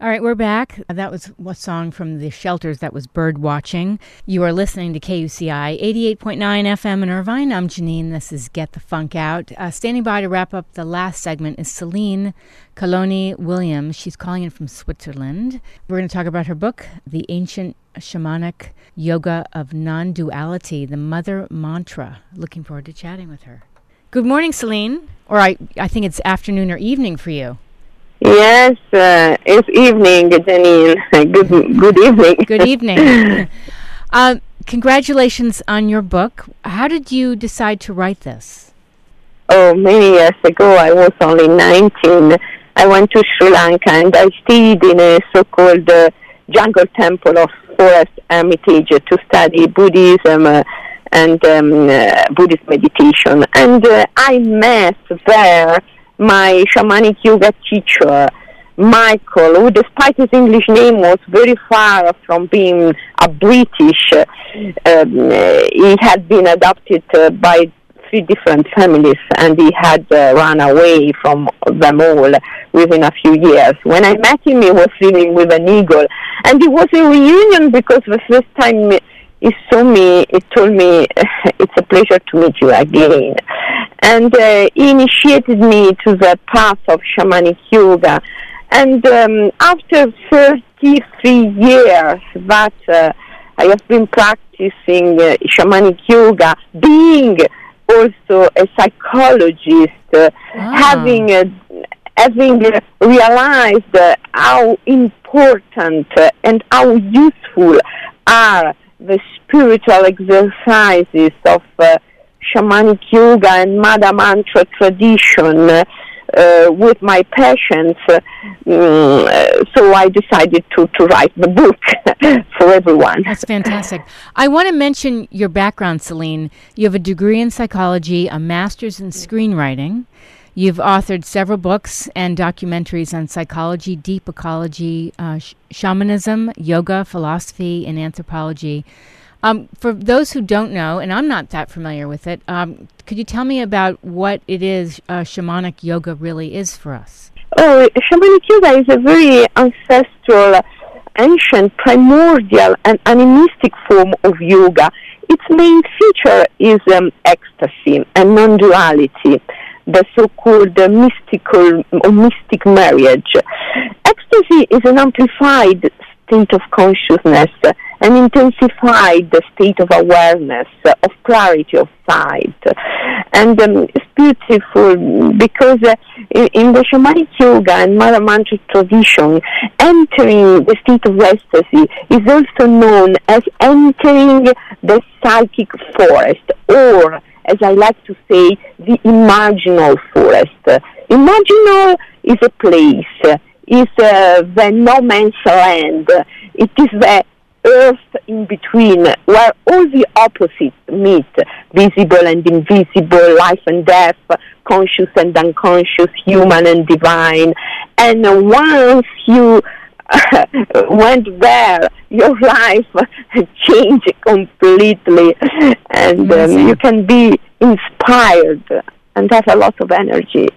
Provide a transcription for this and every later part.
All right, we're back. That was a song from the shelters that was bird watching. You are listening to KUCI 88.9 FM in Irvine. I'm Janine. This is Get the Funk Out. Uh, standing by to wrap up the last segment is Celine Calloni Williams. She's calling in from Switzerland. We're going to talk about her book, The Ancient Shamanic Yoga of Non Duality, the Mother Mantra. Looking forward to chatting with her. Good morning, Celine. Or I, I think it's afternoon or evening for you. Yes, uh, it's evening, Janine. Good, good evening. Good evening. uh, congratulations on your book. How did you decide to write this? Oh, many years ago, I was only 19. I went to Sri Lanka and I stayed in a so-called uh, jungle temple of forest hermitage to study Buddhism uh, and um, uh, Buddhist meditation. And uh, I met there my shamanic yoga teacher, Michael, who despite his English name was very far from being a British, um, he had been adopted uh, by three different families and he had uh, run away from them all within a few years. When I met him, he was living with an eagle and it was a reunion because the first time he saw me, he told me, it's a pleasure to meet you again. And uh, he initiated me to the path of shamanic yoga. And um, after 33 years that uh, I have been practicing uh, shamanic yoga, being also a psychologist, uh, ah. having uh, having realized uh, how important and how useful are the spiritual exercises of uh, shamanic yoga and Mother Mantra tradition uh, with my patients. Uh, so I decided to, to write the book for everyone. That's fantastic. I want to mention your background, Celine. You have a degree in psychology, a master's in screenwriting. You've authored several books and documentaries on psychology, deep ecology, uh, sh- shamanism, yoga, philosophy, and anthropology. Um, for those who don't know, and I'm not that familiar with it, um, could you tell me about what it is uh, shamanic yoga really is for us? Oh, shamanic yoga is a very ancestral, ancient, primordial, and animistic form of yoga. Its main feature is um, ecstasy and non-duality the so-called uh, mystical or mystic marriage. Ecstasy is an amplified state of consciousness, an intensified the state of awareness, of clarity of sight. And um, it's beautiful because uh, in the shamanic yoga and Mother Mantra tradition, entering the state of ecstasy is also known as entering the psychic forest or as I like to say, the imaginal forest. Imaginal is a place, is uh, the no man's land. It is the earth in between where all the opposites meet, visible and invisible, life and death, conscious and unconscious, human and divine. And once you went there, your life changed completely, and um, you can be inspired and have a lot of energy.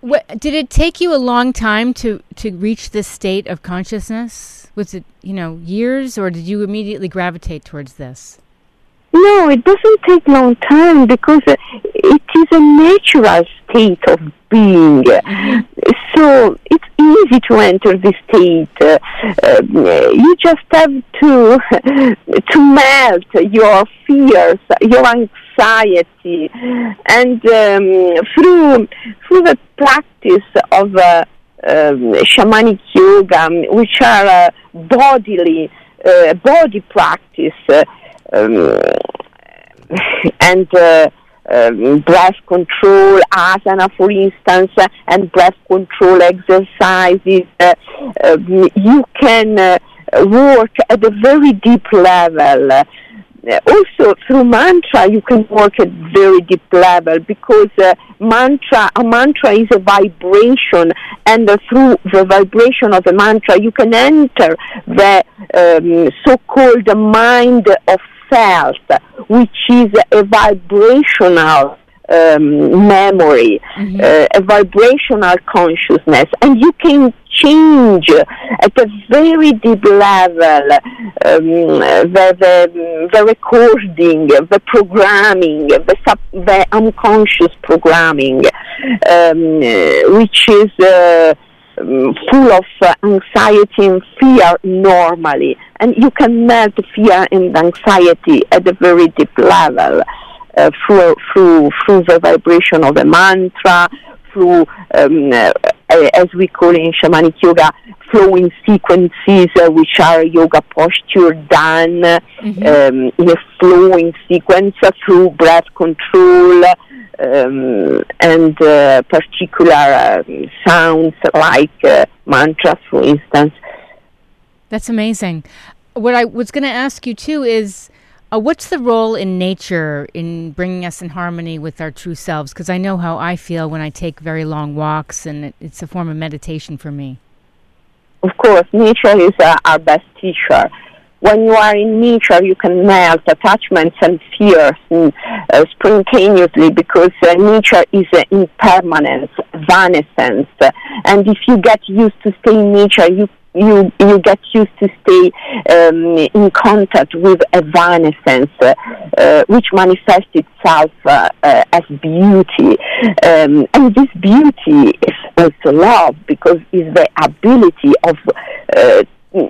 What, did it take you a long time to, to reach this state of consciousness? Was it, you know, years, or did you immediately gravitate towards this? No, it doesn't take long time because uh, it is a natural state of being. Mm-hmm. So it's easy to enter this state. Uh, uh, you just have to to melt your fears, your anxiety, and um, through through the practice of uh, um, shamanic yoga, which are uh, bodily uh, body practice um, and uh, um, breath control asana, for instance, and breath control exercises. Uh, um, you can uh, work at a very deep level. Also through mantra you can work at very deep level because uh, mantra a mantra is a vibration and uh, through the vibration of the mantra you can enter the um, so-called mind of self, which is a vibrational um, memory, mm-hmm. uh, a vibrational consciousness, and you can change at a very deep level um, the, the, the, recording, the programming, the, sub, the unconscious programming, um, which is uh, full of anxiety and fear normally. And you can melt fear and anxiety at a very deep level uh, through, through, through the vibration of a mantra, through, um, uh, as we call in shamanic yoga, flowing sequences, uh, which are yoga posture done mm-hmm. um, in a flowing sequence through breath control um, and uh, particular um, sounds like uh, mantras, for instance. That's amazing. What I was going to ask you too is uh, what's the role in nature in bringing us in harmony with our true selves? Because I know how I feel when I take very long walks, and it, it's a form of meditation for me. Of course, nature is uh, our best teacher. When you are in nature, you can melt attachments and fears and, uh, spontaneously because uh, nature is uh, impermanence, evanescence. And if you get used to stay in nature, you you you get used to stay um, in contact with evanescence, uh, uh, which manifests itself uh, uh, as beauty, um, and this beauty is also love because it's the ability of uh,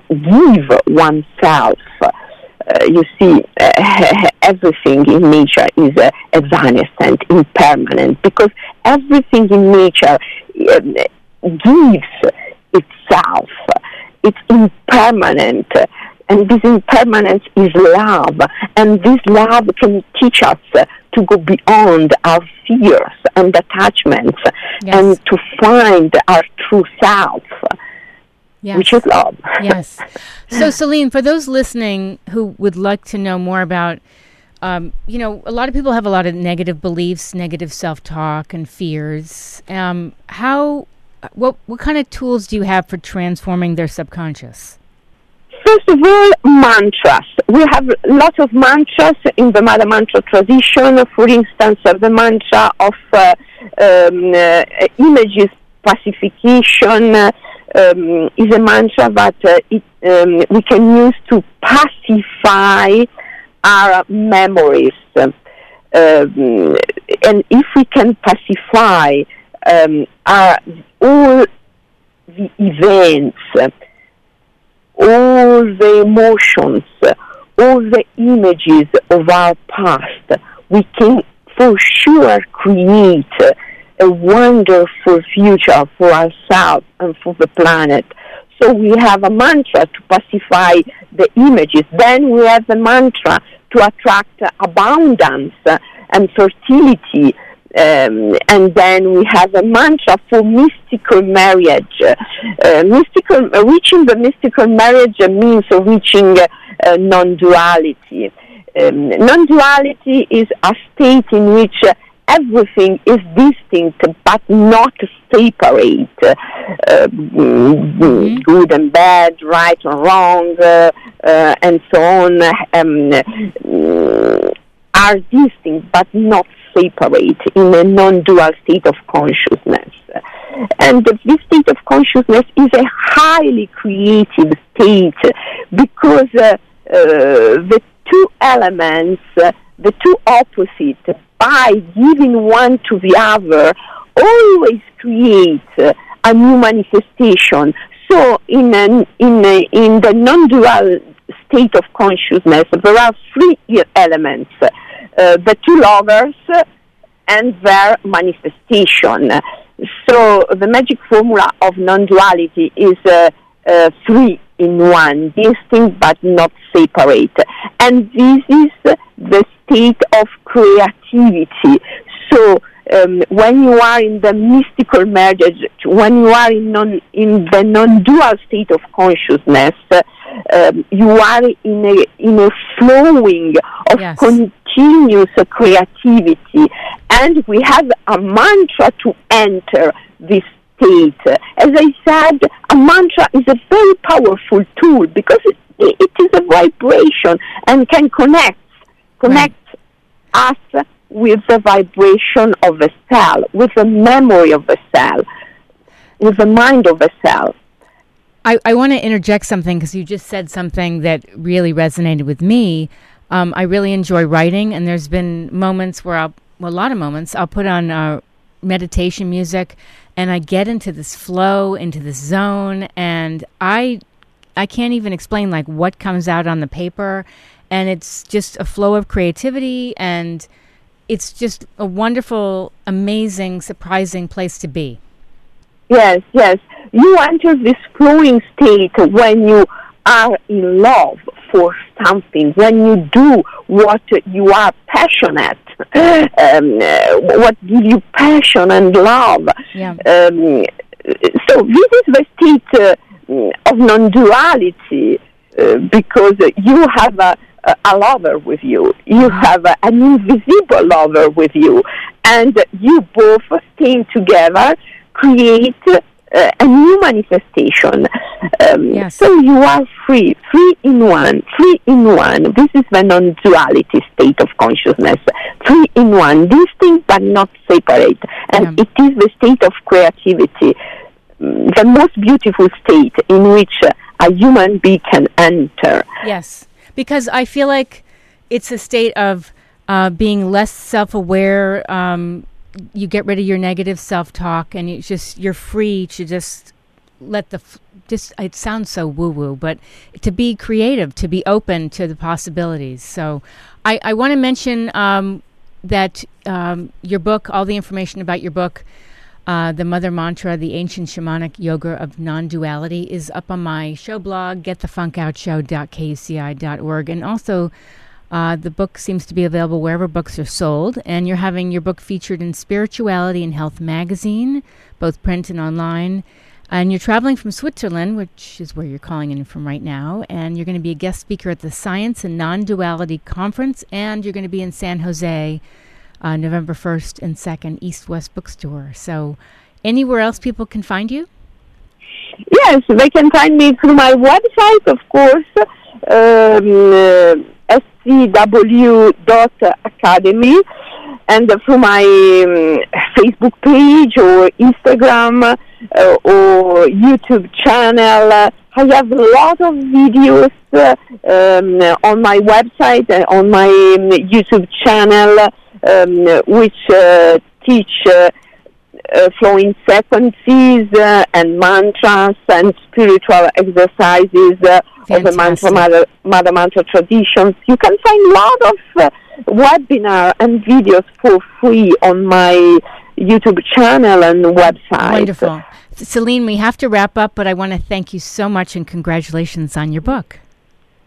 give oneself. Uh, you see, everything in nature is evanescent, impermanent, because everything in nature um, gives itself it's impermanent. And this impermanence is love. And this love can teach us to go beyond our fears and attachments yes. and to find our true self. Yes. Which is love. yes. So, Celine, for those listening who would like to know more about um, you know, a lot of people have a lot of negative beliefs, negative self-talk, and fears. Um, how what what kind of tools do you have for transforming their subconscious? First of all, mantras. We have lots of mantras in the Mala Mantra tradition. For instance, the mantra of uh, um, uh, images pacification um, is a mantra that uh, it, um, we can use to pacify our memories. Um, and if we can pacify um, our all the events, all the emotions, all the images of our past, we can for sure create a wonderful future for ourselves and for the planet. So we have a mantra to pacify the images. Then we have a mantra to attract abundance and fertility um, and then we have a mantra for mystical marriage. Uh, mystical, uh, reaching the mystical marriage means reaching uh, non-duality. Um, non-duality is a state in which everything is distinct but not separate. Uh, mm-hmm. Good and bad, right and wrong, uh, uh, and so on, um, are distinct but not separate in a non-dual state of consciousness. And this state of consciousness is a highly creative state because uh, uh, the two elements, uh, the two opposites, by giving one to the other, always create a new manifestation. So in, an, in, a, in the non-dual state of consciousness, there are three elements uh, the two lovers and their manifestation. So the magic formula of non-duality is uh, uh, three in one, distinct but not separate. And this is the state of creativity. So um, when you are in the mystical marriage, when you are in, non, in the non-dual state of consciousness, um, you are in a in a flowing of yes. continuous creativity, and we have a mantra to enter this state. As I said, a mantra is a very powerful tool because it, it is a vibration and can connect connect right. us with the vibration of a cell, with the memory of a cell, with the mind of a cell. I, I want to interject something because you just said something that really resonated with me. Um, I really enjoy writing, and there's been moments where I'll, well, a lot of moments, I'll put on uh, meditation music and I get into this flow, into this zone, and I I can't even explain like what comes out on the paper and it's just a flow of creativity and it's just a wonderful, amazing, surprising place to be. Yes, yes. You enter this flowing state when you are in love for something, when you do what you are passionate, um, uh, what gives you passion and love. Yeah. Um, so this is the state uh, of non-duality uh, because you have a, a lover with you. You Mm-hmm. have a, an invisible lover with you, and you both staying together create uh, a new manifestation. Um, Yes. So you are free, free in one, free in one. This is the non-duality state of consciousness. Free in one, distinct but not separate, and Yeah. it is the state of creativity, mm, the most beautiful state in which a human being can enter. Yes, because I feel like it's a state of uh, being less self-aware. Um, you get rid of your negative self-talk, and you just you're free to just let the just. It sounds so woo-woo, but to be creative, to be open to the possibilities. So, I, I want to mention um, that um, your book, all the information about your book. Uh, the Mother Mantra, the Ancient Shamanic Yoga of Non Duality, is up on my show blog, getthefunkoutshow.kuci.org. And also, uh, the book seems to be available wherever books are sold. And you're having your book featured in Spirituality and Health magazine, both print and online. And you're traveling from Switzerland, which is where you're calling in from right now. And you're going to be a guest speaker at the Science and Non Duality Conference. And you're going to be in San Jose uh, November 1st and 2nd, East West Bookstore. So, anywhere else people can find you? Yes, they can find me through my website, of course, um, uh, scw.academy, and through my um, Facebook page or Instagram uh, or YouTube channel. Uh, I have a lot of videos uh, um, on my website and on my um, YouTube channel, um, which uh, teach. Uh, flowing sequences uh, and mantras and spiritual exercises uh, of the mantra mother, mother mantra traditions. You can find a lot of uh, webinar and videos for free on my YouTube channel and website. Wonderful. Celine, we have to wrap up, but I want to thank you so much and congratulations on your book.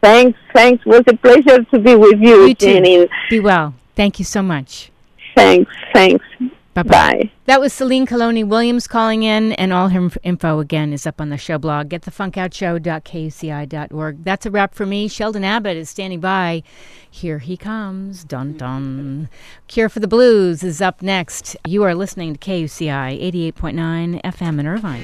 Thanks, thanks. It was a pleasure to be with you, You too. Jenny. Be well. Thank you so much. Thanks, thanks. Bye-bye. Bye. That was Celine Calloni Williams calling in, and all her info again is up on the show blog, getthefunkoutshow.kuci.org. That's a wrap for me. Sheldon Abbott is standing by. Here he comes. Dun dun. Cure for the Blues is up next. You are listening to KUCI 88.9 FM in Irvine.